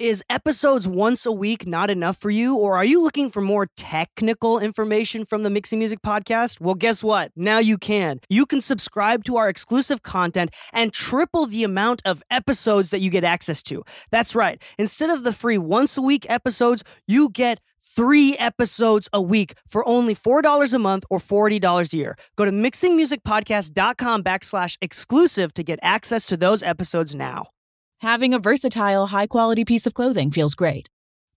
Is episodes once a week not enough for you, or are you looking for more technical information from the Mixing Music podcast? Well, guess what? Now you can. You can subscribe to our exclusive content and triple the amount of episodes that you get access to. That's right. Instead of the free once a week episodes, you get three episodes a week for only $4 a month or $40 a year. Go to mixingmusicpodcast.com backslash exclusive to get access to those episodes now. Having a versatile, high quality piece of clothing feels great,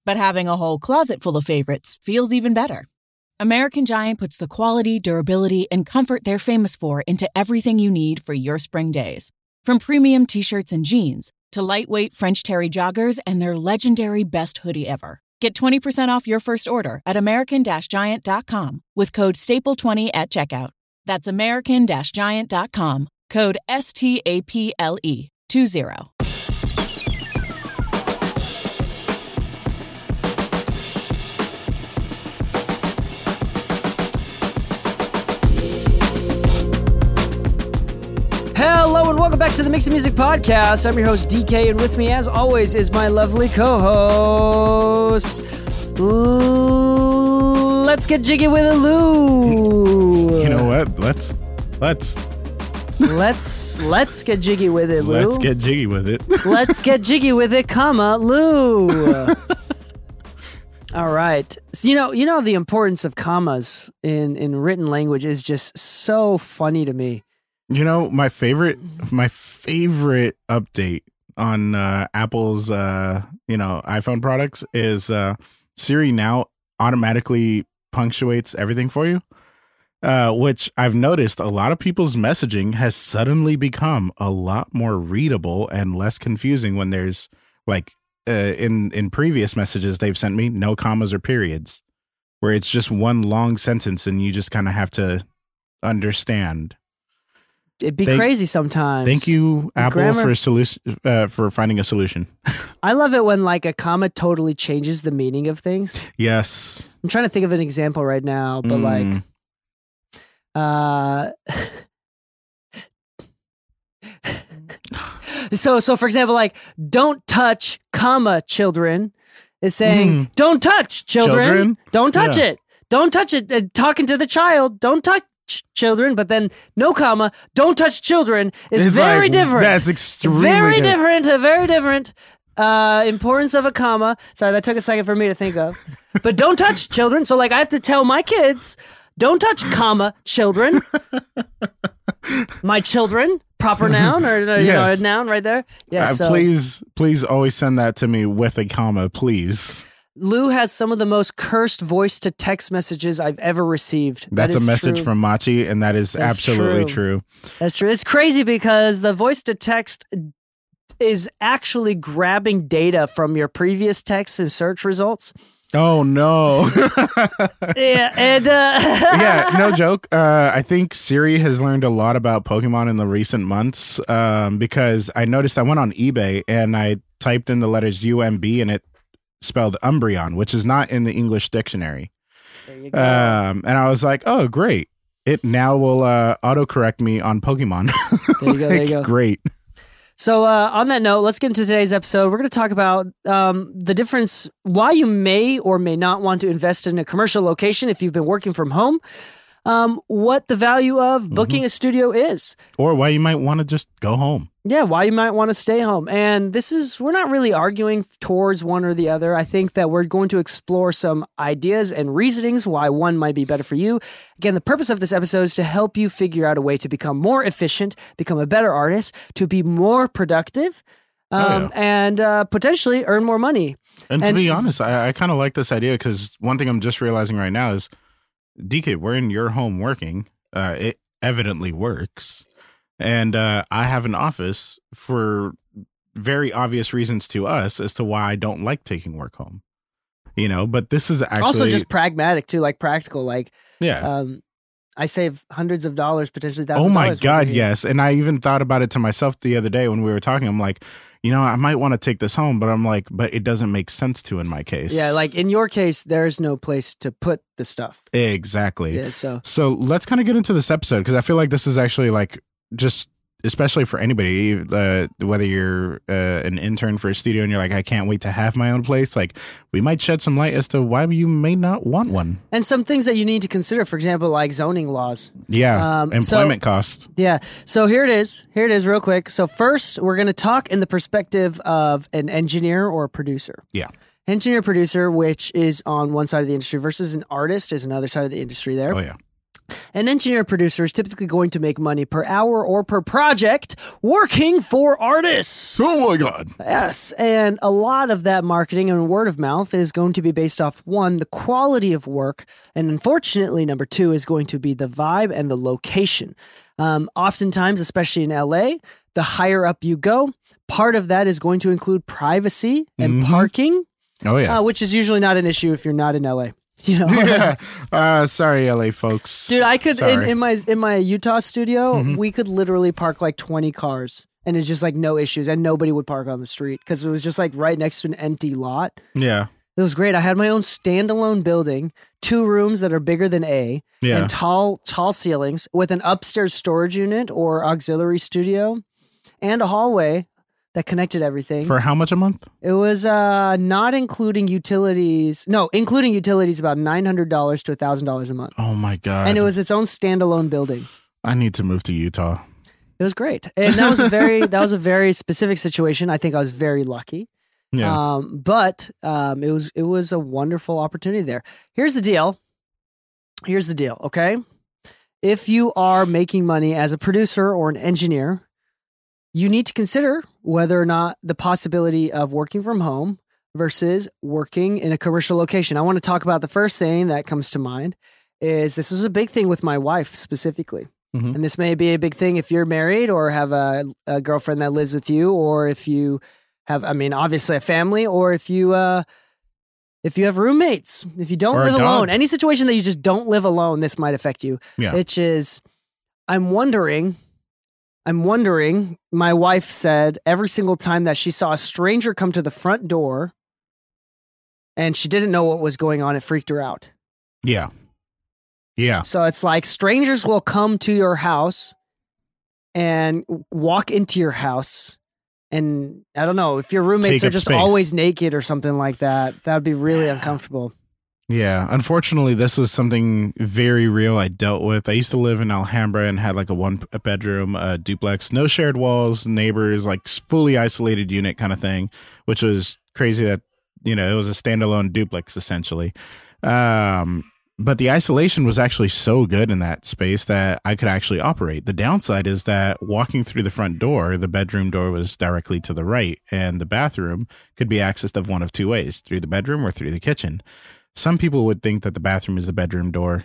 but having a whole closet full of favorites feels even better. American Giant puts the quality, durability, and comfort they're famous for into everything you need for your spring days. From premium t shirts and jeans to lightweight French terry joggers and their legendary best hoodie ever. Get 20% off your first order at American Giant.com with code STAPLE20 at checkout. That's American Giant.com, code S T A P L E 20. Hello and welcome back to the Mixing Music Podcast. I'm your host Dee Kei, and with me, as always, is my lovely co-host. Let's get jiggy with it, Lu. You know what? Let's let's let's let's get jiggy with it, Lu. let's get jiggy with it. let's get jiggy with it, comma Lu. All right. So you know, you know the importance of commas in in written language is just so funny to me. You know, my favorite my favorite update on uh, Apple's uh, you know iPhone products is uh, Siri now automatically punctuates everything for you. Uh, which I've noticed a lot of people's messaging has suddenly become a lot more readable and less confusing when there's like uh, in in previous messages they've sent me no commas or periods, where it's just one long sentence and you just kind of have to understand. It'd be Thank- crazy sometimes. Thank you, Apple, grammar- for solution uh, for finding a solution. I love it when like a comma totally changes the meaning of things. yes. I'm trying to think of an example right now, but like Mm. uh so so for example like don't touch comma children is saying Mm. don't touch children, Children? don't touch Yeah. it don't touch it uh, talking to the child don't touch children but then no comma don't touch children is It's very like, different That's extremely very good. different uh, very different uh importance of a comma sorry that took a second for me to think of but don't touch children so like i have to tell my kids don't touch comma children my children proper noun or uh, you know a Yes. noun right there yeah Uh, so Please, please always send that to me with a comma, please. Lou has some of the most cursed voice to text messages i've ever received That That's a message true. from Machi, and that is That's absolutely true. true. That's true. It's crazy because the voice to text is actually grabbing data from your previous texts and search results. Oh no. Yeah, and uh, yeah, no joke. Uh, I think Siri has learned a lot about Pokemon in the recent months um, because I noticed I went on eBay and I typed in the letters UMB and it spelled Umbreon, which is not in the English dictionary. There you go. Um, and I was like, oh, great. It now will uh, autocorrect me on Pokemon. There you go, there you go. Great. So, uh, on that note, let's get into today's episode. We're going to talk about um, the difference, why you may or may not want to invest in a commercial location if you've been working from home, um, what the value of booking a studio is. Or why you might want to just go home. Yeah, why you might want to stay home. And this is, we're not really arguing towards one or the other. I think that we're going to explore some ideas and reasonings why one might be better for you. Again, the purpose of this episode is to help you figure out a way to become more efficient, become a better artist, to be more productive, Oh, um, and uh, potentially earn more money. And, to be honest, I, I kind of like this idea because one thing I'm just realizing right now is, Dee Kei, we're in your home working. Uh, it evidently works, and uh, I have an office for very obvious reasons to us as to why I don't like taking work home. You know, but this is actually also, just pragmatic too, like practical. Like, yeah. um, I save hundreds of dollars, potentially oh thousands. oh my god, yes. And I even thought about it to myself the other day when we were talking. I'm like, you know, I might want to take this home, but I'm like, but it doesn't make sense to in my case. Yeah, like in your case, there's no place to put the stuff. exactly. Yeah, so So let's kind of get into this episode because I feel like this is actually like just especially for anybody, uh, whether you're uh, an intern for a studio and you're like, I can't wait to have my own place, like we might shed some light as to why you may not want one. And some things that you need to consider, for example, like zoning laws. Yeah, Um, employment costs. Yeah. So here it is. Here it is, real quick. So first, we're going to talk in the perspective of an engineer or a producer. Yeah. Engineer producer, which is on one side of the industry, versus an artist is another side of the industry. There. Oh yeah, An engineer producer is typically going to make money per hour or per project working for artists. oh my god, Yes, and a lot of that marketing and word of mouth is going to be based off one, the quality of work, and unfortunately, number two is going to be the vibe and the location. Um, oftentimes, especially in LA, the higher up you go, part of that is going to include privacy and Mhm. parking, oh yeah. uh, which is usually not an issue if you're not in LA. You know, yeah. Uh, sorry, LA folks. dude, I could in, in my in my Utah studio, Mhm. we could literally park like twenty cars. And it's just like no issues, and nobody would park on the street because it was just like right next to an empty lot. yeah, It was great. I had my own standalone building, two rooms that are bigger than A, yeah. and tall, tall ceilings with an upstairs storage unit or auxiliary studio, and a hallway that connected everything. For how much a month? it was uh, not including utilities. No, including utilities, about nine hundred dollars to thousand dollars a month, Oh my god. and it was its own standalone building. I need to move to Utah. It was great, and that was a very that was a very specific situation. I think I was very lucky. Yeah. Um, but um, it was it was a wonderful opportunity there. Here's the deal. Here's the deal. Okay, if you are making money as a producer or an engineer, you need to consider whether or not the possibility of working from home versus working in a commercial location. I want to talk about the first thing that comes to mind is this is a big thing with my wife specifically. Mhm. And this may be a big thing if you're married or have a, a girlfriend that lives with you, or if you have, I mean, obviously a family, or if you, uh, if you have roommates, if you don't Or live alone, any situation that you just don't live alone, this might affect you. Yeah. Which is, I'm wondering, I'm wondering, my wife said every single time that she saw a stranger come to the front door and she didn't know what was going on, it freaked her out. yeah. Yeah. So it's like strangers will come to your house and walk into your house. And I don't know if your roommates Take are just space. always naked or something like that. That would be really uncomfortable. Yeah, unfortunately, this was something very real I dealt with. I used to live in Alhambra and had like a one bedroom uh, duplex, no shared walls, neighbors, like fully isolated unit kind of thing, which was crazy that, you know, it was a standalone duplex essentially. Um, but the isolation was actually so good in that space that I could actually operate. The downside is that walking through the front door, the bedroom door was directly to the right, and the bathroom could be accessed of one of two ways through the bedroom or through the kitchen some people would think that the bathroom is the bedroom door,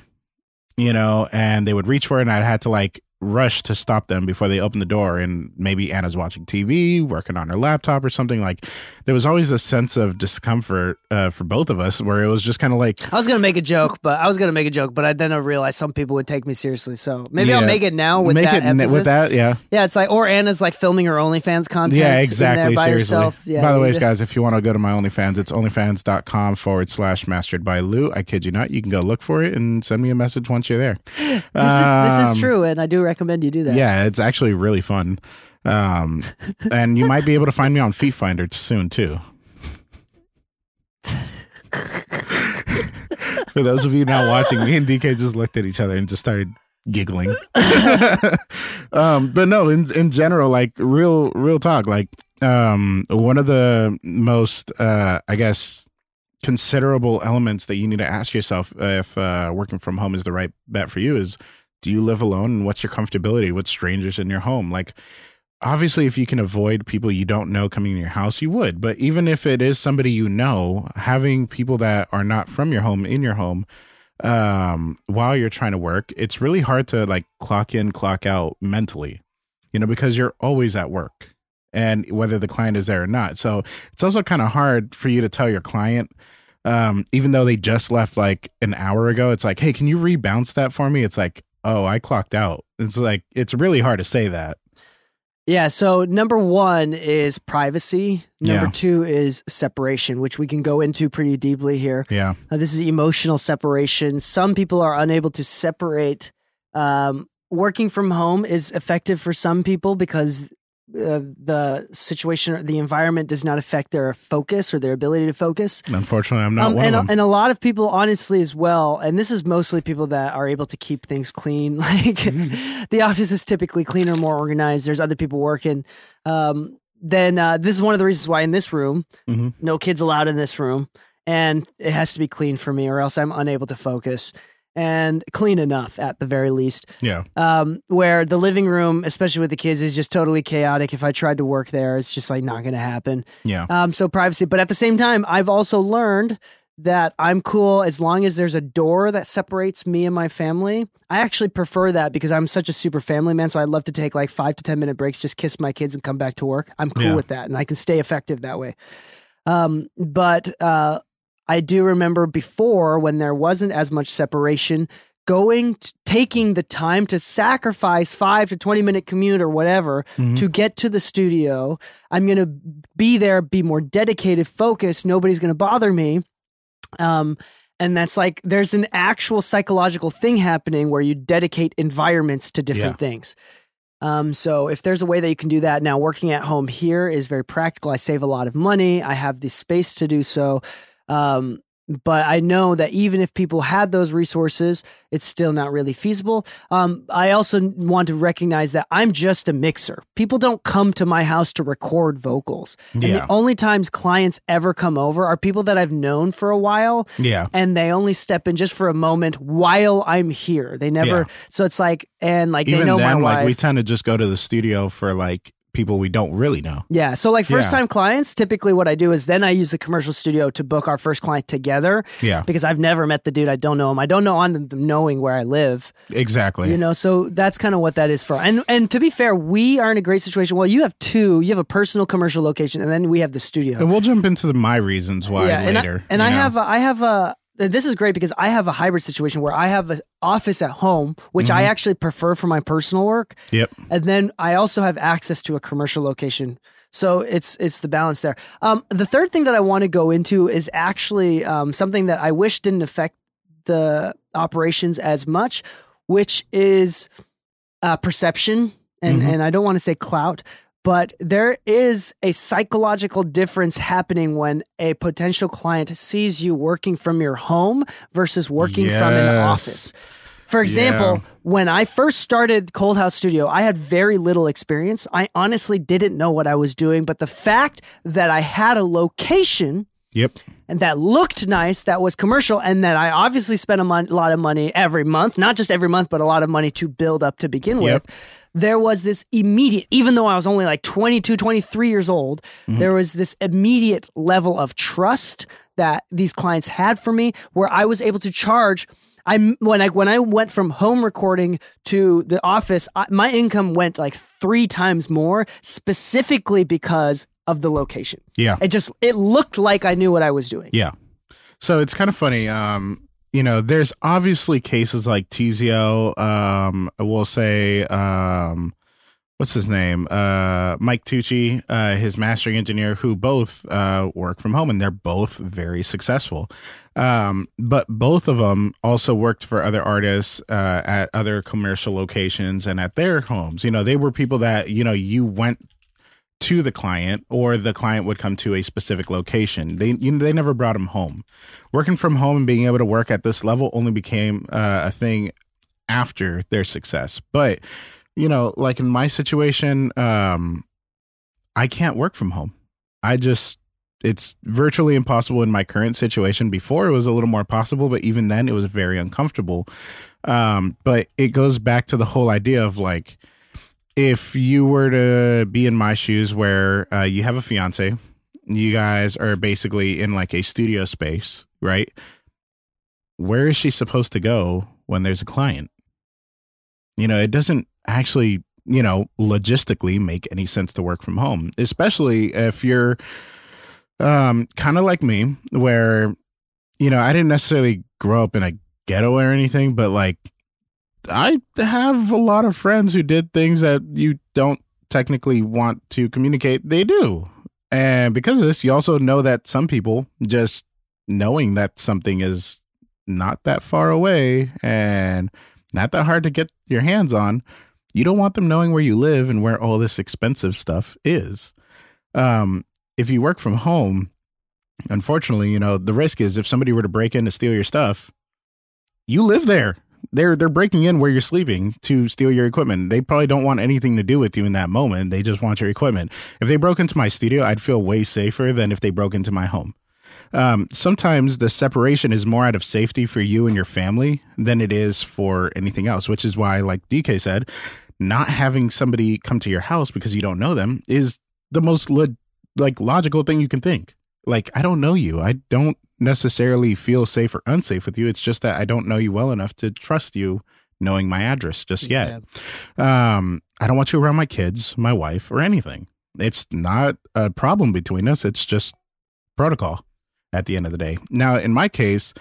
you know, and they would reach for it, and I'd had to like rush to stop them before they open the door. And maybe Anna's watching TV, working on her laptop or something. Like there was always a sense of discomfort uh, for both of us where it was just kind of like, I was gonna make a joke, but I was gonna make a joke, but I then I realized some people would take me seriously. So maybe I'll make it now with make that it emphasis. with that. Yeah. Yeah, it's like or Anna's like filming her OnlyFans content. Yeah, exactly. by seriously. herself. Yeah. by the way, guys, if you want to go to my OnlyFans, it's onlyfans.com forward slash mastered by Lu. I kid you not. You can go look for it and send me a message once you're there. this is this Um, is true, and I do recommend you do that. Yeah, it's actually really fun. Um, and you might be able to find me on Feet Finder soon too. For those of you not watching, me and Dee Kei just looked at each other and just started giggling. um, but no, in in general, like real real talk, like um, one of the most uh, I guess considerable elements that you need to ask yourself if uh, working from home is the right bet for you is do you live alone? And what's your comfortability with strangers in your home? Like obviously if you can avoid people you don't know coming in your house you would. But even if it is somebody you know having people that are not from your home in your home um while you're trying to work it's really hard to like clock in clock out mentally you know because you're always at work and whether the client is there or not. So it's also kind of hard for you to tell your client um even though they just left like an hour ago it's like hey can you rebounce that for me? It's like oh i clocked out it's like it's really hard to say that Yeah, so number one is privacy. Number Yeah. two is separation, which we can go into pretty deeply here. yeah Uh, this is emotional separation. Some people are unable to separate um, working from home is effective for some people because uh, the situation or the environment does not affect their focus or their ability to focus. Unfortunately, I'm not Um, one and, of them. and a lot of people, honestly, as well, and this is mostly people that are able to keep things clean. Like Mm-hmm. the office is typically cleaner, more organized. There's other people working. Um, then uh, this is one of the reasons why in this room, Mhm. no kids allowed in this room, and it has to be clean for me, or else I'm unable to focus. And clean enough at the very least yeah, um, where the living room, especially with the kids, is just totally chaotic. If I tried to work there, it's just like not going to happen. yeah, Um, so privacy, but at the same time, I've also learned that I'm cool as long as there's a door that separates me and my family. I actually prefer that because I'm such a super family man. So I love to take like five to ten minute breaks, just kiss my kids and come back to work. I'm cool Yeah. with that, and I can stay effective that way. Um, but uh, I do remember before when there wasn't as much separation, going, t- taking the time to sacrifice five to 20 minute commute or whatever Mhm. to get to the studio. I'm going to be there, be more dedicated, focused. Nobody's going to bother me. Um, and that's like there's an actual psychological thing happening where you dedicate environments to different things. Um, so if there's a way that you can do that now, working at home here is very practical. I save a lot of money. I have the space to do so. Um, but I know that even if people had those resources, it's still not really feasible. Um, I also want to recognize that I'm just a mixer. People don't come to my house to record vocals. And Yeah. the only times clients ever come over are people that I've known for a while yeah, and they only step in just for a moment while I'm here. They never, Yeah. so it's like, and like they know then, my like wife. we tend to just go to the studio for like people we don't really know. Yeah. So, like, first Yeah. time clients, typically what I do is then I use the commercial studio to book our first client together Yeah, because I've never met the dude. I don't know him. I don't know on them knowing where I live, exactly. you know? So, that's kind of what that is for. And, and to be fair, we are in a great situation. Well, you have two, you have a personal commercial location, and then we have the studio. and we'll jump into the, my reasons why and I, later. and I have, a, I have a, this is great because I have a hybrid situation where I have an office at home, which I Mhm. actually prefer for my personal work. Yep. and then I also have access to a commercial location. So it's it's the balance there. Um, the third thing that I want to go into is actually um, something that I wish didn't affect the operations as much, which is uh, perception, and Mhm. and I don't want to say clout. But there is a psychological difference happening when a potential client sees you working from your home versus working from an office. For example, Yeah. when I first started Cold House Studio, I had very little experience. I honestly didn't know what I was doing, but the fact that I had a location Yep. and that looked nice, that was commercial, and that I obviously spent a mon- lot of money every month, not just every month, but a lot of money to build up to begin Yep. with. There was this immediate, even though I was only like 22, 23 years old, Mm-hmm. there was this immediate level of trust that these clients had for me where I was able to charge. I when I when I went from home recording to the office, I, my income went like three times more, specifically because of the location. Yeah. It just it looked like I knew what I was doing. Yeah. So it's kind of funny. Um, you know, there's obviously cases like Tizio, um, we'll say, um, what's his name? Uh, Mike Tucci, uh, his mastering engineer, who both uh, work from home and they're both very successful. Um, but both of them also worked for other artists uh, at other commercial locations and at their homes. You know, they were people that, you know, you went to the client or the client would come to a specific location. They you know, they never brought him home. Working from home and being able to work at this level only became uh, a thing after their success. But you know, like in my situation, um, I can't work from home. I just it's virtually impossible in my current situation. Before it was a little more possible, but even then it was very uncomfortable. Um, but it goes back to the whole idea of like if you were to be in my shoes where uh, you have a fiance, you guys are basically in like a studio space, right? Where is she supposed to go when there's a client? You know, it doesn't actually, you know, logistically make any sense to work from home, especially if you're um kind of like me where you know, I didn't necessarily grow up in a ghetto or anything, but like I have a lot of friends who did things that you don't technically want to communicate. They do. And because of this, you also know that some people just knowing that something is not that far away and not that hard to get your hands on. You don't want them knowing where you live and where all this expensive stuff is. Um, if you work from home, unfortunately, you know, the risk is if somebody were to break in to steal your stuff, you live there. They're they're breaking in where you're sleeping to steal your equipment. They probably don't want anything to do with you in that moment. They just want your equipment. If they broke into my studio, I'd feel way safer than if they broke into my home. Um, sometimes the separation is more out of safety for you and your family than it is for anything else, which is why, like Dee Kei said, not having somebody come to your house because you don't know them is the most lo- like logical thing you can think. Like, I don't know you. I don't necessarily feel safe or unsafe with you. It's just that I don't know you well enough to trust you knowing my address just yet. Yeah. Um, I don't want you around my kids, my wife, or anything. It's not a problem between us. It's just protocol at the end of the day. Now, in my case,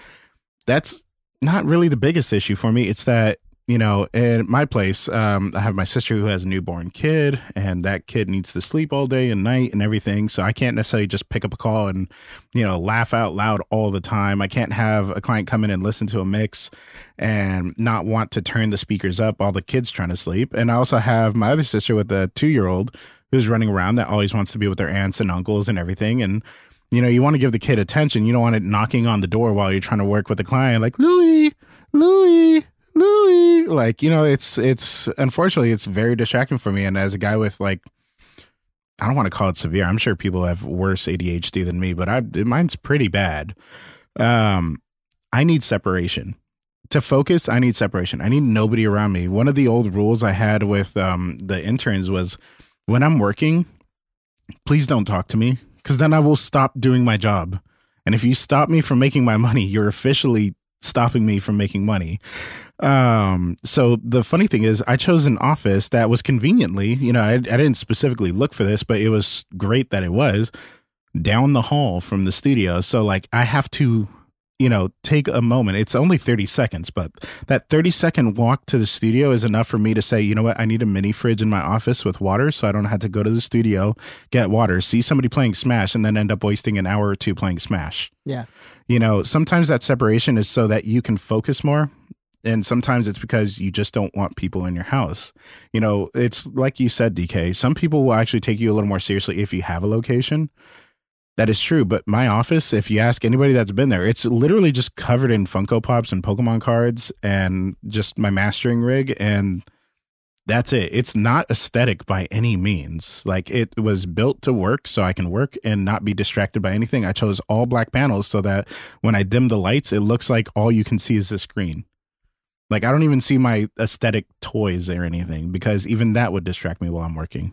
that's not really the biggest issue for me. It's that you know, in my place, um, I have my sister who has a newborn kid, and that kid needs to sleep all day and night and everything. So I can't necessarily just pick up a call and, you know, laugh out loud all the time. I can't have a client come in and listen to a mix and not want to turn the speakers up while the kid's trying to sleep. And I also have my other sister with a two year old who's running around that always wants to be with their aunts and uncles and everything. And, you know, you want to give the kid attention. You don't want it knocking on the door while you're trying to work with the client, like, Louie, Louie Louie. Like, you know, it's it's unfortunately it's very distracting for me. And as a guy with like I don't want to call it severe. I'm sure people have worse ADHD than me, but I mine's pretty bad. Um, I need separation. To focus, I need separation. I need nobody around me. One of the old rules I had with um, the interns was when I'm working, please don't talk to me because then I will stop doing my job. And if you stop me from making my money, you're officially stopping me from making money. Um, so the funny thing is, I chose an office that was conveniently, you know, I, I didn't specifically look for this, but it was great that it was down the hall from the studio. So, like, I have to, you know, take a moment. It's only 30 seconds, but that 30 second walk to the studio is enough for me to say, you know what, I need a mini fridge in my office with water so I don't have to go to the studio, get water, see somebody playing Smash, and then end up wasting an hour or two playing Smash. Yeah. You know, sometimes that separation is so that you can focus more and sometimes it's because you just don't want people in your house. You know, it's like you said, Dee Kei. Some people will actually take you a little more seriously if you have a location. That is true, but my office, if you ask anybody that's been there, it's literally just covered in Funko Pops and Pokemon cards and just my mastering rig and that's it. It's not aesthetic by any means. Like it was built to work so I can work and not be distracted by anything. I chose all black panels so that when I dim the lights, it looks like all you can see is the screen. Like I don't even see my aesthetic toys or anything because even that would distract me while I'm working.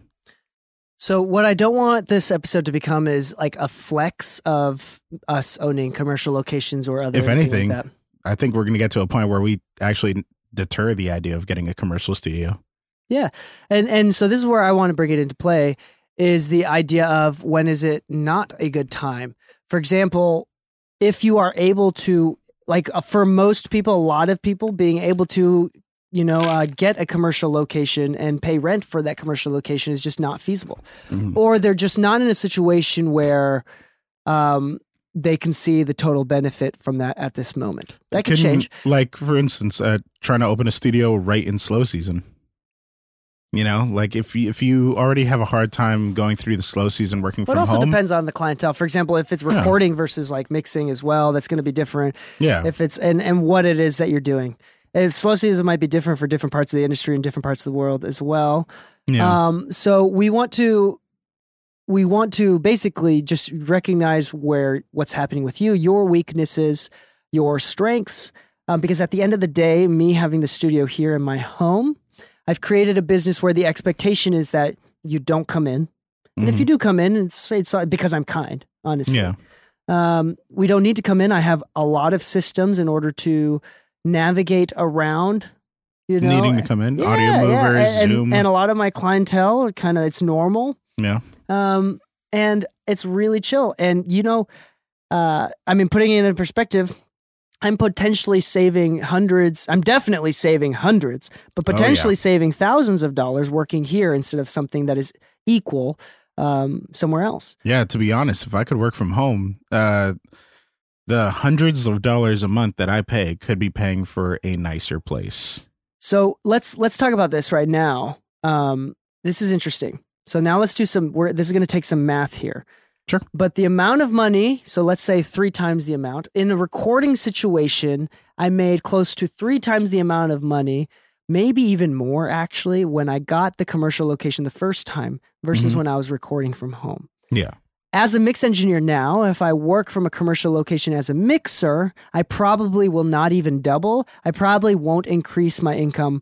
So what I don't want this episode to become is like a flex of us owning commercial locations or other. If anything, like I think we're going to get to a point where we actually deter the idea of getting a commercial studio. Yeah, and and so this is where I want to bring it into play is the idea of when is it not a good time. For example, if you are able to like uh, for most people, a lot of people being able to, you know, uh, get a commercial location and pay rent for that commercial location is just not feasible, mm-hmm. or they're just not in a situation where um, they can see the total benefit from that at this moment. That could change. Like for instance, uh, trying to open a studio right in slow season. You know, like if you, if you already have a hard time going through the slow season working but from home. It also depends on the clientele. For example, if it's recording yeah. versus like mixing as well, that's going to be different. Yeah. If it's and and what it is that you're doing. And slow season might be different for different parts of the industry and different parts of the world as well. Yeah. Um, so we want to we want to basically just recognize where what's happening with you, your weaknesses, your strengths, um, because at the end of the day, me having the studio here in my home I've created a business where the expectation is that you don't come in. And mm-hmm. if you do come in, it's, it's uh, because I'm kind, honestly. Yeah. Um, we don't need to come in. I have a lot of systems in order to navigate around. You know, needing to come in, yeah, Audiomovers, yeah. and, Zoom, and a lot of my clientele kind of it's normal. Yeah. Um, and it's really chill. And you know, uh, I mean, putting it in perspective, I'm potentially saving hundreds. I'm definitely saving hundreds, but potentially oh, yeah. saving thousands of dollars working here instead of something that is equal um, somewhere else. Yeah, to be honest, if I could work from home, uh, the hundreds of dollars a month that I pay could be paying for a nicer place. So let's let's talk about this right now. Um, this is interesting. So now let's do some. We're, this is going to take some math here. Sure. But the amount of money, so let's say three times the amount in a recording situation, I made close to three times the amount of money, maybe even more actually, when I got the commercial location the first time versus Mhm. when I was recording from home. Yeah. As a mix engineer now, if I work from a commercial location as a mixer, I probably will not even double. I probably won't increase my income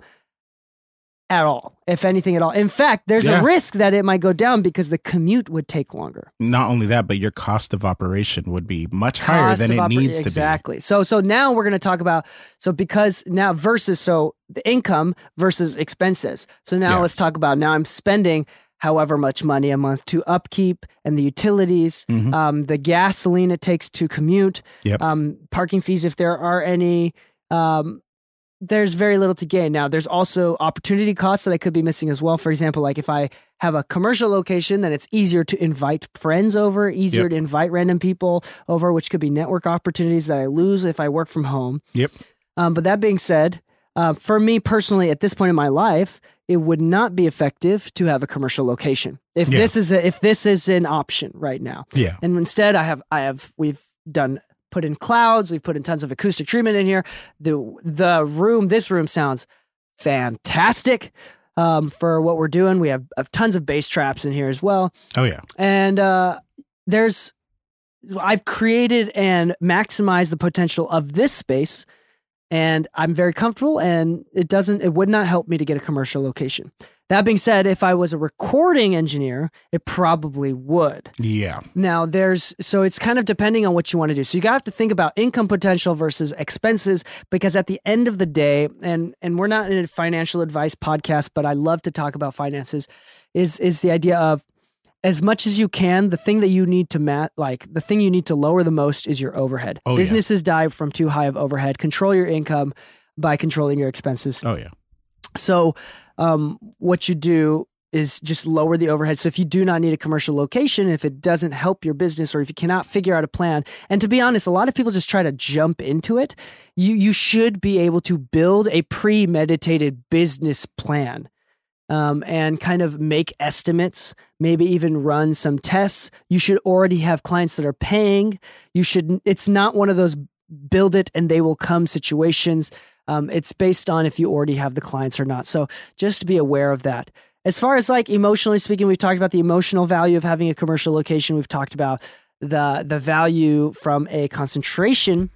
at all, if anything at all. In fact, there's Yeah. a risk that it might go down because the commute would take longer. Not only that, but your cost of operation would be much higher than it oper- needs to be. exactly. So so now we're going to talk about so because now versus so the income versus expenses. So now Yeah. let's talk about now I'm spending however much money a month to upkeep and the utilities, Mhm. um, the gasoline it takes to commute, Yep. um, parking fees if there are any. Um, there's very little to gain. Now, there's also opportunity costs that I could be missing as well. For example, like if I have a commercial location, then it's easier to invite friends over, easier Yep. to invite random people over, which could be network opportunities that I lose if I work from home. Yep. Um, but that being said, uh, for me personally, at this point in my life, it would not be effective to have a commercial location if Yeah. this is a, if this is an option right now. Yeah. And instead, I have I have we've done put in clouds. We've put in tons of acoustic treatment in here. The the room, this room sounds fantastic um, for what we're doing. We have uh, tons of bass traps in here as well, Oh yeah. and uh, there's I've created and maximized the potential of this space. And I'm very comfortable, and it doesn't, it would not help me to get a commercial location. That being said, if I was a recording engineer, it probably would. Yeah. Now, there's so it's kind of depending on what you want to do. So you got to have to think about income potential versus expenses because at the end of the day, and and we're not in a financial advice podcast, but I love to talk about finances. Is is the idea of as much as you can, the thing that you need to mat like the thing you need to lower the most is your overhead. Oh, yeah. Businesses die from too high of overhead. Control your income by controlling your expenses. Oh yeah. So, um, what you do is just lower the overhead. So, if you do not need a commercial location, if it doesn't help your business, or if you cannot figure out a plan, and to be honest, a lot of people just try to jump into it. You you should be able to build a premeditated business plan. Um, and kind of make estimates, maybe even run some tests. You should already have clients that are paying. You should. It's not one of those build it and they will come situations. Um, it's based on if you already have the clients or not. So just to be aware of that. As far as like emotionally speaking, we've talked about the emotional value of having a commercial location. We've talked about the the value from a concentration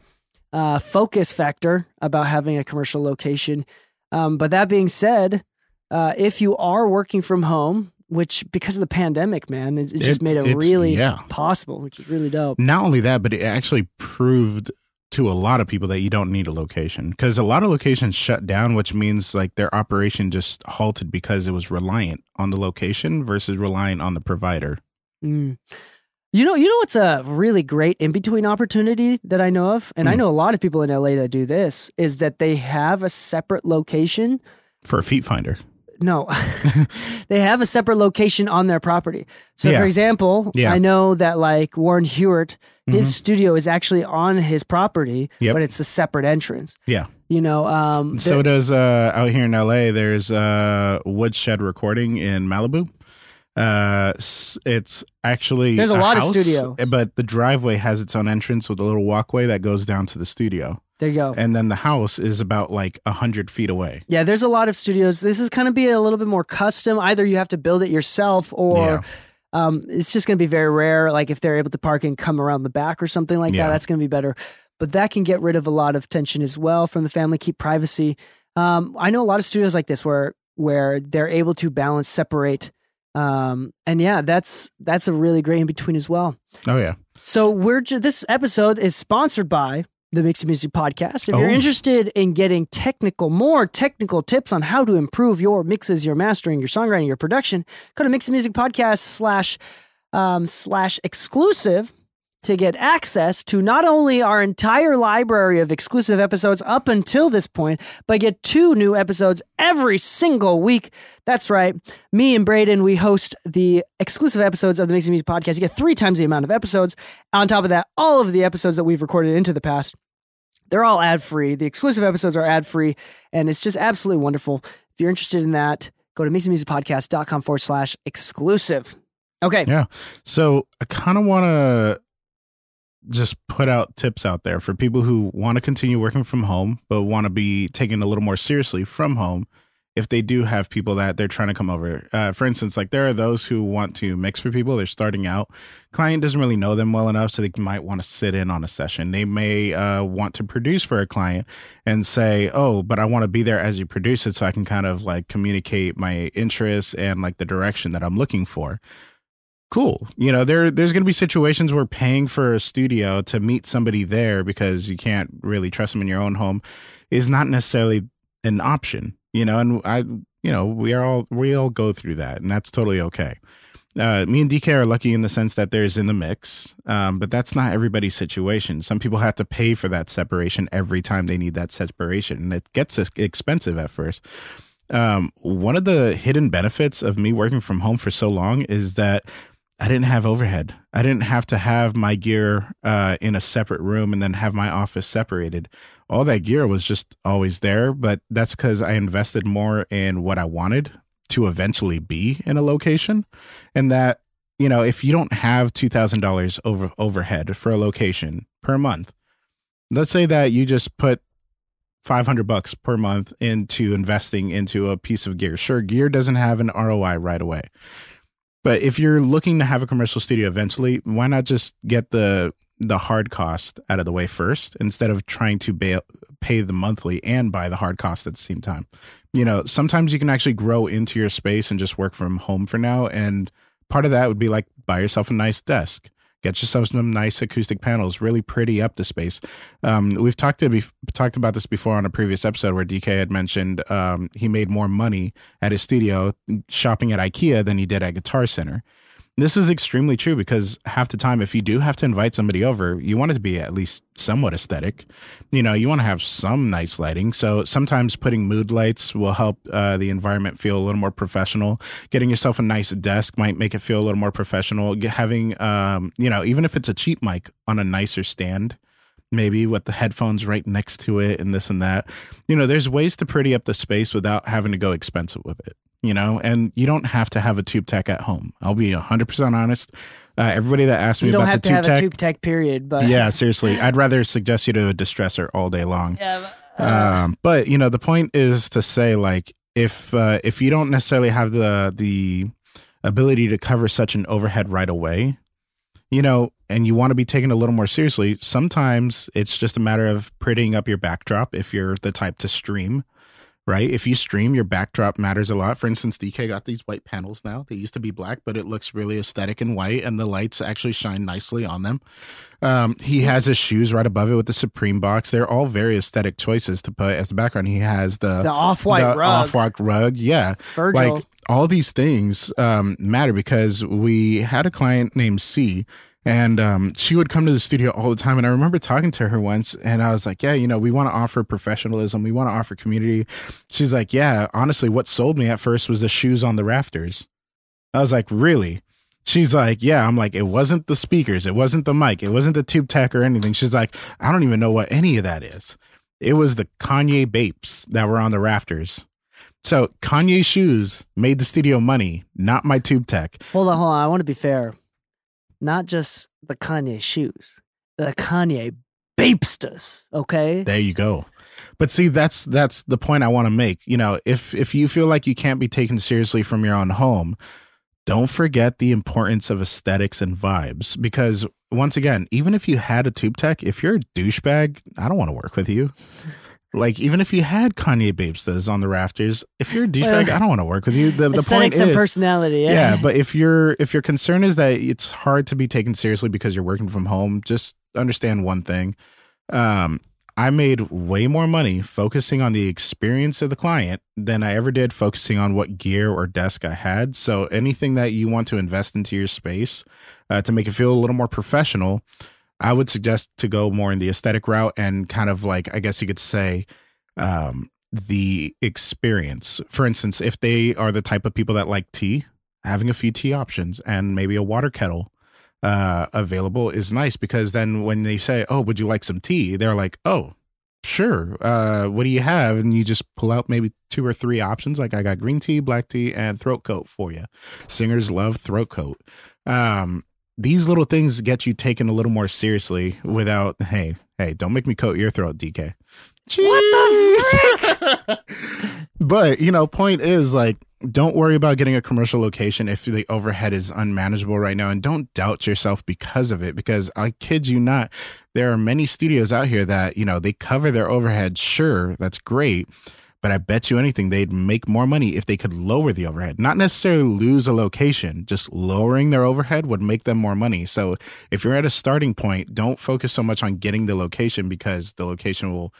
uh, focus factor about having a commercial location. Um, but that being said, uh, if you are working from home, which because of the pandemic, man, it, it's just It's- made it really yeah. possible, which is really dope. Not only that, but it actually proved to a lot of people that you don't need a location because a lot of locations shut down, which means like their operation just halted because it was reliant on the location versus reliant on the provider. Mm. You know, you know what's a really great in between opportunity that I know of, and I Hmm. know a lot of people in LA that do this, is that they have a separate location. For a feet finder. No, they have a separate location on their property. So, Yeah. for example, Yeah. I know that like Warren Hewitt, his Mhm. studio is actually on his property, Yep. but it's a separate entrance. Yeah. You know, um, So does uh out here in LA there's uh Woodshed Recording in Malibu. Uh it's actually There's a lot of house, studios. but the driveway has its own entrance with a little walkway that goes down to the studio. There you go. And then the house is about like a hundred feet away. Yeah, there's a lot of studios. This is kind of be a little bit more custom. Either you have to build it yourself or Yeah. um, it's just going to be very rare. Like if they're able to park and come around the back or something like Yeah. that, that's going to be better. But that can get rid of a lot of tension as well from the family, keep privacy. Um, I know a lot of studios like this where where they're able to balance, separate. Um, and yeah, that's that's a really great in between as well. Oh yeah. So we're ju- this episode is sponsored by the Mixing Music Podcast. If you're Oh. interested in getting technical, more technical tips on how to improve your mixes, your mastering, your songwriting, your production, go to Mixing Music Podcast slash um, slash exclusive to get access to not only our entire library of exclusive episodes up until this point, but get two new episodes every single week. That's right. Me and Braden, we host the exclusive episodes of the Mixing Music Podcast. You get three times the amount of episodes. On top of that, all of the episodes that we've recorded into the past. They're all ad free. The exclusive episodes are ad free, and it's just absolutely wonderful. If you're interested in that, go to mixingmusicpodcast.com forward slash exclusive. Okay. Yeah. So I kind of want to just put out tips out there for people who want to continue working from home, but want to be taken a little more seriously from home if they do have people that they're trying to come over. Uh, for instance, like there are those who want to mix for people. They're starting out. Client doesn't really know them well enough, so they might want to sit in on a session. They may uh, want to produce for a client and say, "Oh, but I want to be there as you produce it, so I can kind of like communicate my interests and like the direction that I'm looking for." Cool. You know, there there's going to be situations where paying for a studio to meet somebody there because you can't really trust them in your own home is not necessarily an option you know, and I, you know, we are all we all go through that, and that's totally okay. Uh, me and Dee Kei are lucky in the sense that there's in the mix, um, but that's not everybody's situation. Some people have to pay for that separation every time they need that separation, and it gets expensive at first. Um, one of the hidden benefits of me working from home for so long is that I didn't have overhead. I didn't have to have my gear uh, in a separate room and then have my office separated all that gear was just always there, but that's because I invested more in what I wanted to eventually be in a location. And that, you know, if you don't have $2,000 over overhead for a location per month, let's say that you just put 500 bucks per month into investing into a piece of gear. Sure, gear doesn't have an ROI right away. But if you're looking to have a commercial studio eventually, why not just get the the hard cost out of the way first instead of trying to bail, pay the monthly and buy the hard cost at the same time. You know, sometimes you can actually grow into your space and just work from home for now. And part of that would be like buy yourself a nice desk, get yourself some nice acoustic panels, really pretty up the space. Um, we've talked to be, talked about this before on a previous episode where Dee Kei had mentioned um, he made more money at his studio shopping at IKEA than he did at Guitar Center. This is extremely true because half the time, if you do have to invite somebody over, you want it to be at least somewhat aesthetic. You know, you want to have some nice lighting. So sometimes putting mood lights will help uh, the environment feel a little more professional. Getting yourself a nice desk might make it feel a little more professional. Having, um, you know, even if it's a cheap mic on a nicer stand, maybe with the headphones right next to it and this and that. You know, there's ways to pretty up the space without having to go expensive with it you know, and you don't have to have a tube tech at home. I'll be 100% honest. Uh, everybody that asked me you don't about have the to tube have tech, a tube tech period, but yeah, seriously, I'd rather suggest you to a distressor all day long. Yeah, but, uh, um, but you know, the point is to say like if uh, if you don't necessarily have the the ability to cover such an overhead right away, you know, and you want to be taken a little more seriously, sometimes it's just a matter of prettying up your backdrop if you're the type to stream right? If you stream, your backdrop matters a lot. For instance, Dee Kei got these white panels now. They used to be black, but it looks really aesthetic and white, and the lights actually shine nicely on them. Um, he has his shoes right above it with the Supreme box. They're all very aesthetic choices to put as the background. He has the the off white rug, off white rug, yeah, Virgil. like all these things um, matter because we had a client named C and um, she would come to the studio all the time. And I remember talking to her once, and I was like, "Yeah, you know, we want to offer professionalism. We want to offer community." She's like, "Yeah, honestly, what sold me at first was the shoes on the rafters." I was like, "Really?" She's like, "Yeah." I'm like, "It wasn't the speakers. It wasn't the mic. It wasn't the tube tech or anything." She's like, "I don't even know what any of that is." It was the Kanye Bapes that were on the rafters. So Kanye shoes made the studio money, not my tube tech. Hold on, hold on. I want to be fair not just the Kanye shoes, the Kanye Bapestas. Okay, there you go. But see, that's that's the point I want to make. You know, if if you feel like you can't be taken seriously from your own home, don't forget the importance of aesthetics and vibes. Because once again, even if you had a tube tech, if you're a douchebag, I don't want to work with you. Like even if you had Kanye Bapestas on the rafters, if you're a douchebag, I don't want to work with you. The, the point and is personality. Yeah. yeah, but if your if your concern is that it's hard to be taken seriously because you're working from home, just understand one thing. Um, I made way more money focusing on the experience of the client than I ever did focusing on what gear or desk I had. So anything that you want to invest into your space uh, to make it feel a little more professional I would suggest to go more in the aesthetic route and kind of like, I guess you could say, um, the experience. For instance, if they are the type of people that like tea, having a few tea options and maybe a water kettle uh, available is nice because then when they say, "Oh, would you like some tea?" they're like, "Oh, sure. Uh, what do you have? And you just pull out maybe two or three options. Like I got green tea, black tea, and throat coat for you. Singers love throat coat. Um, these little things get you taken a little more seriously without, hey, hey, don't make me coat your throat, Dee Kei. What the frick? but, you know, point is like, don't worry about getting a commercial location if the overhead is unmanageable right now and don't doubt yourself because of it because i kid you not there are many studios out here that you know they cover their overhead sure that's great but i bet you anything they'd make more money if they could lower the overhead not necessarily lose a location just lowering their overhead would make them more money so if you're at a starting point don't focus so much on getting the location because the location will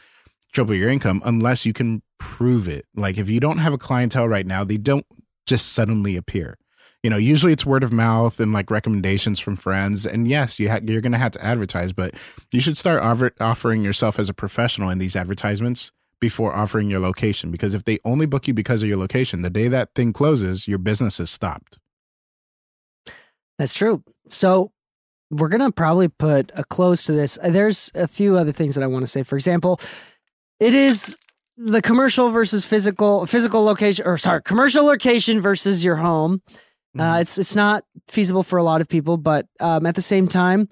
triple your income unless you can prove it. Like if you don't have a clientele right now, they don't just suddenly appear. You know, usually it's word of mouth and like recommendations from friends. And yes, you ha- you're going to have to advertise, but you should start offer- offering yourself as a professional in these advertisements before offering your location. Because if they only book you because of your location, the day that thing closes, your business is stopped. That's true. So we're going to probably put a close to this. There's a few other things that I want to say. For example, it is the commercial versus physical physical location or sorry commercial location versus your home uh, mm-hmm. it's it's not feasible for a lot of people but um, at the same time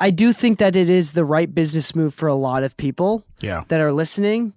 i do think that it is the right business move for a lot of people yeah. that are listening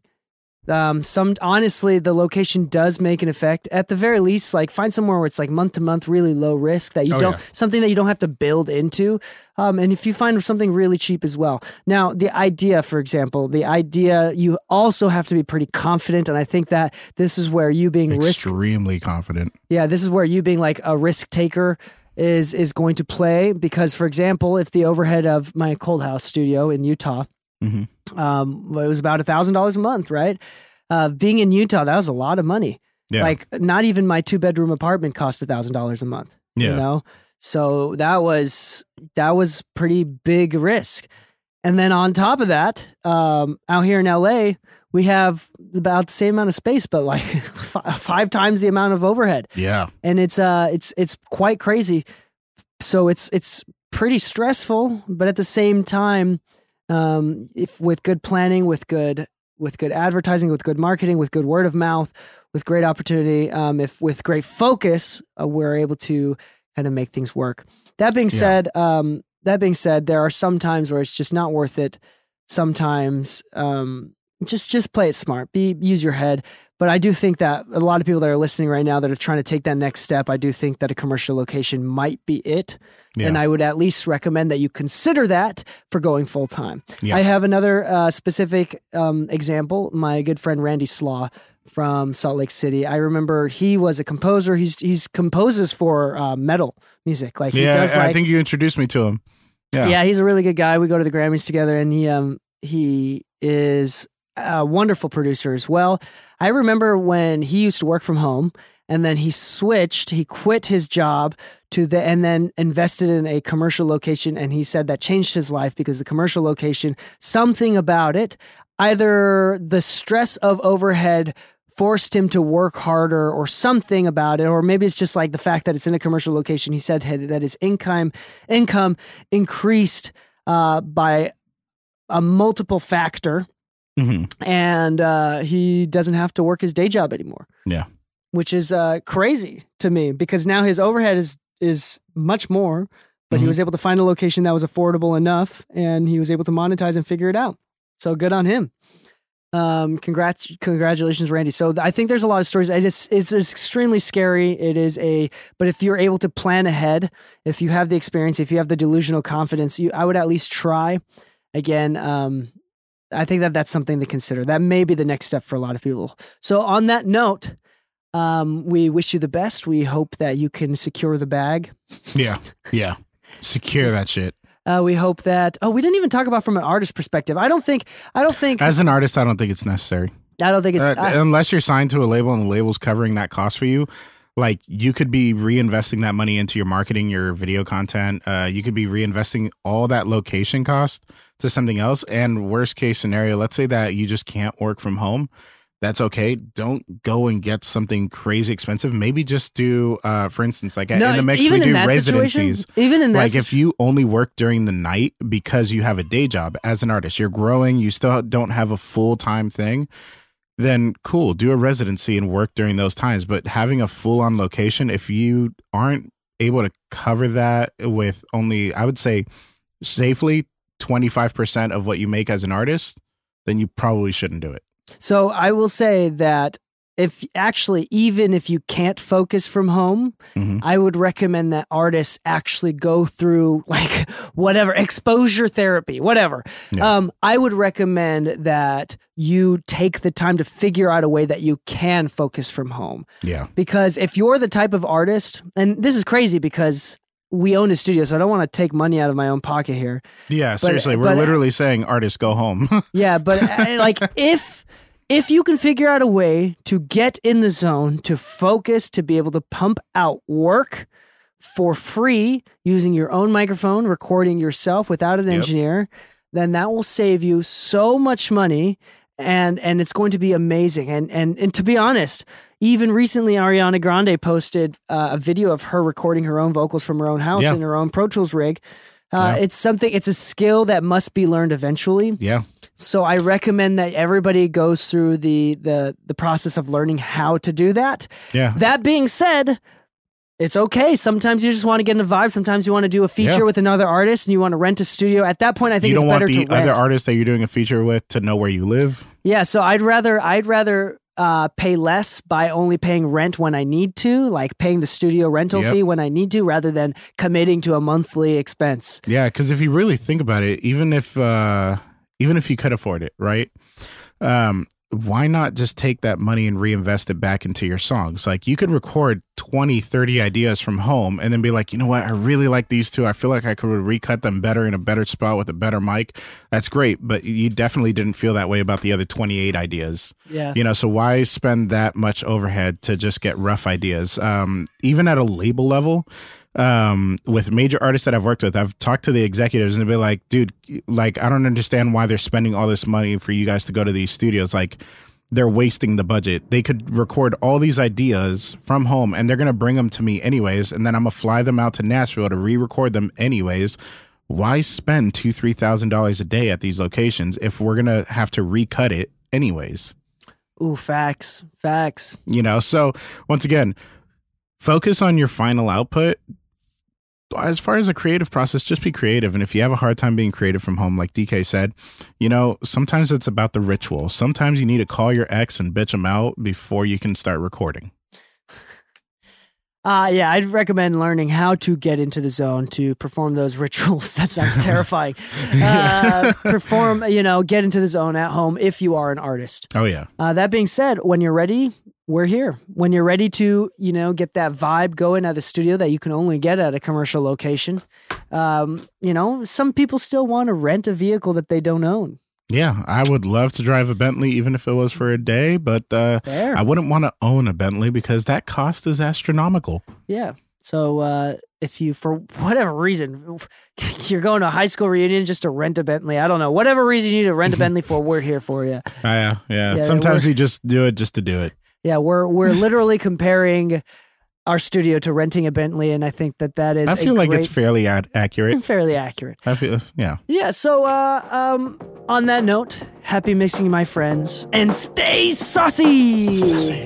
um, some honestly, the location does make an effect. At the very least, like find somewhere where it's like month to month, really low risk that you oh, don't yeah. something that you don't have to build into. Um, and if you find something really cheap as well. Now, the idea, for example, the idea you also have to be pretty confident, and I think that this is where you being extremely risk, confident. Yeah, this is where you being like a risk taker is is going to play because, for example, if the overhead of my cold house studio in Utah Mm-hmm. Um, it was about a thousand dollars a month, right? Uh, being in Utah, that was a lot of money. Yeah. Like not even my two bedroom apartment cost a thousand dollars a month. Yeah. You know, so that was that was pretty big risk. And then on top of that, um, out here in LA, we have about the same amount of space, but like five times the amount of overhead. Yeah, and it's uh, it's it's quite crazy. So it's it's pretty stressful, but at the same time, um, if with good planning, with good with good advertising, with good marketing, with good word of mouth, with great opportunity, um, if with great focus, uh, we're able to kind of make things work. That being said, yeah. um, that being said, there are some times where it's just not worth it. Sometimes, um, just just play it smart. Be use your head. But I do think that a lot of people that are listening right now that are trying to take that next step, I do think that a commercial location might be it. Yeah. And I would at least recommend that you consider that for going full time. Yeah. I have another uh, specific um, example. My good friend Randy Slaugh from Salt Lake City. I remember he was a composer. He's he's composes for uh, metal music. Like he yeah, does. Like, I think you introduced me to him. Yeah. yeah, he's a really good guy. We go to the Grammys together, and he um he is a wonderful producer as well. I remember when he used to work from home and then he switched, he quit his job to the and then invested in a commercial location and he said that changed his life because the commercial location something about it either the stress of overhead forced him to work harder or something about it or maybe it's just like the fact that it's in a commercial location he said that his income income increased uh, by a multiple factor Mm-hmm. And uh, he doesn't have to work his day job anymore. Yeah. Which is uh, crazy to me because now his overhead is is much more, but mm-hmm. he was able to find a location that was affordable enough and he was able to monetize and figure it out. So good on him. Um, congrats, congratulations, Randy. So I think there's a lot of stories. It's, it's it's extremely scary. It is a, but if you're able to plan ahead, if you have the experience, if you have the delusional confidence, you I would at least try. Again, um, I think that that's something to consider. That may be the next step for a lot of people. So, on that note, um, we wish you the best. We hope that you can secure the bag. Yeah, yeah, secure that shit. Uh, we hope that. Oh, we didn't even talk about from an artist perspective. I don't think. I don't think. As an artist, I don't think it's necessary. I don't think it's uh, I, unless you're signed to a label and the label's covering that cost for you. Like you could be reinvesting that money into your marketing, your video content. Uh, you could be reinvesting all that location cost to something else. And worst case scenario, let's say that you just can't work from home. that's okay. Don't go and get something crazy expensive. Maybe just do, uh, for instance, like No, in the mix, we do residencies. even in like if you only work during the night because you have a day job as an artist, you're growing, you still don't have a full time thing, then cool, do a residency and work during those times. But having a full on location, if you aren't able to cover that with only, I would say, safely 25% of what you make as an artist, then you probably shouldn't do it. So I will say that if actually, even if you can't focus from home, Mhm. I would recommend that artists actually go through like whatever exposure therapy, whatever. Yeah. Um, I would recommend that you take the time to figure out a way that you can focus from home. Yeah. Because if you're the type of artist, and this is crazy because we own a studio, so I don't want to take money out of my own pocket here. Yeah. Seriously, we're but- literally saying artists go home. Yeah, but uh, like if if you can figure out a way to get in the zone, to focus, to be able to pump out work for free using your own microphone, recording yourself without an Yep. engineer, then that will save you so much money and and it's going to be amazing. And and and to be honest, even recently Ariana Grande posted uh, a video of her recording her own vocals from her own house Yeah. in her own Pro Tools rig. Uh, Yeah. It's something. It's a skill that must be learned eventually. yeah. So I recommend that everybody goes through the the the process of learning how to do that. Yeah. That being said, it's okay. Sometimes you just want to get in a vibe. Sometimes you want to do a feature Yeah. with another artist and you want to rent a studio. At that point, I think you it's don't better want the other artists that you're doing a feature with to know where you live. yeah, so I'd rather I'd rather uh, pay less by only paying rent when I need to, like paying the studio rental Yep. fee when I need to, rather than committing to a monthly expense. Yeah, because if you really think about it, even if uh even if you could afford it, right? Um, why not just take that money and reinvest it back into your songs? Like you could record 20, 30 ideas from home and then be like, you know what, I really like these two. I feel like I could recut them better in a better spot with a better mic. That's great. But you definitely didn't feel that way about the other 28 ideas. Yeah. You know, so why spend that much overhead to just get rough ideas? Um, even at a label level, um, with major artists that I've worked with, I've talked to the executives and they'll be like, dude, like, I don't understand why they're spending all this money for you guys to go to these studios. Like, they're wasting the budget. They could record all these ideas from home and they're going to bring them to me anyways. And then I'm going to fly them out to Nashville to re record them anyways. Why spend two, three thousand dollars a day at these locations if we're going to have to recut it anyways? Ooh, facts, facts. you know so once again focus on your final output as far as a creative process just be creative and if you have a hard time being creative from home like Dee Kei said you know sometimes it's about the ritual sometimes you need to call your ex and bitch them out before you can start recording Uh, yeah, I'd recommend learning how to get into the zone to perform those rituals. That sounds terrifying. Uh, perform, you know, get into the zone at home if you are an artist. oh yeah Uh, that being said, when you're ready, we're here. When you're ready to, you know, get that vibe going at a studio that you can only get at a commercial location, um, you know, some people still want to rent a vehicle that they don't own. yeah i would love to drive a bentley even if it was for a day but uh i wouldn't want to own a bentley because that cost is astronomical Yeah. So uh, if you, for whatever reason, you're going to a high school reunion just to rent a Bentley, I don't know, whatever reason you need to rent a Bentley for, we're here for you. Uh, yeah yeah Yeah, sometimes you just do it just to do it Yeah, we're we're literally comparing our studio to renting a Bentley, and I think that that is. I feel like it's fairly ad- accurate fairly accurate. i feel yeah Yeah. So uh, um, on that note, happy mixing, my friends, and stay saucy. Saucy.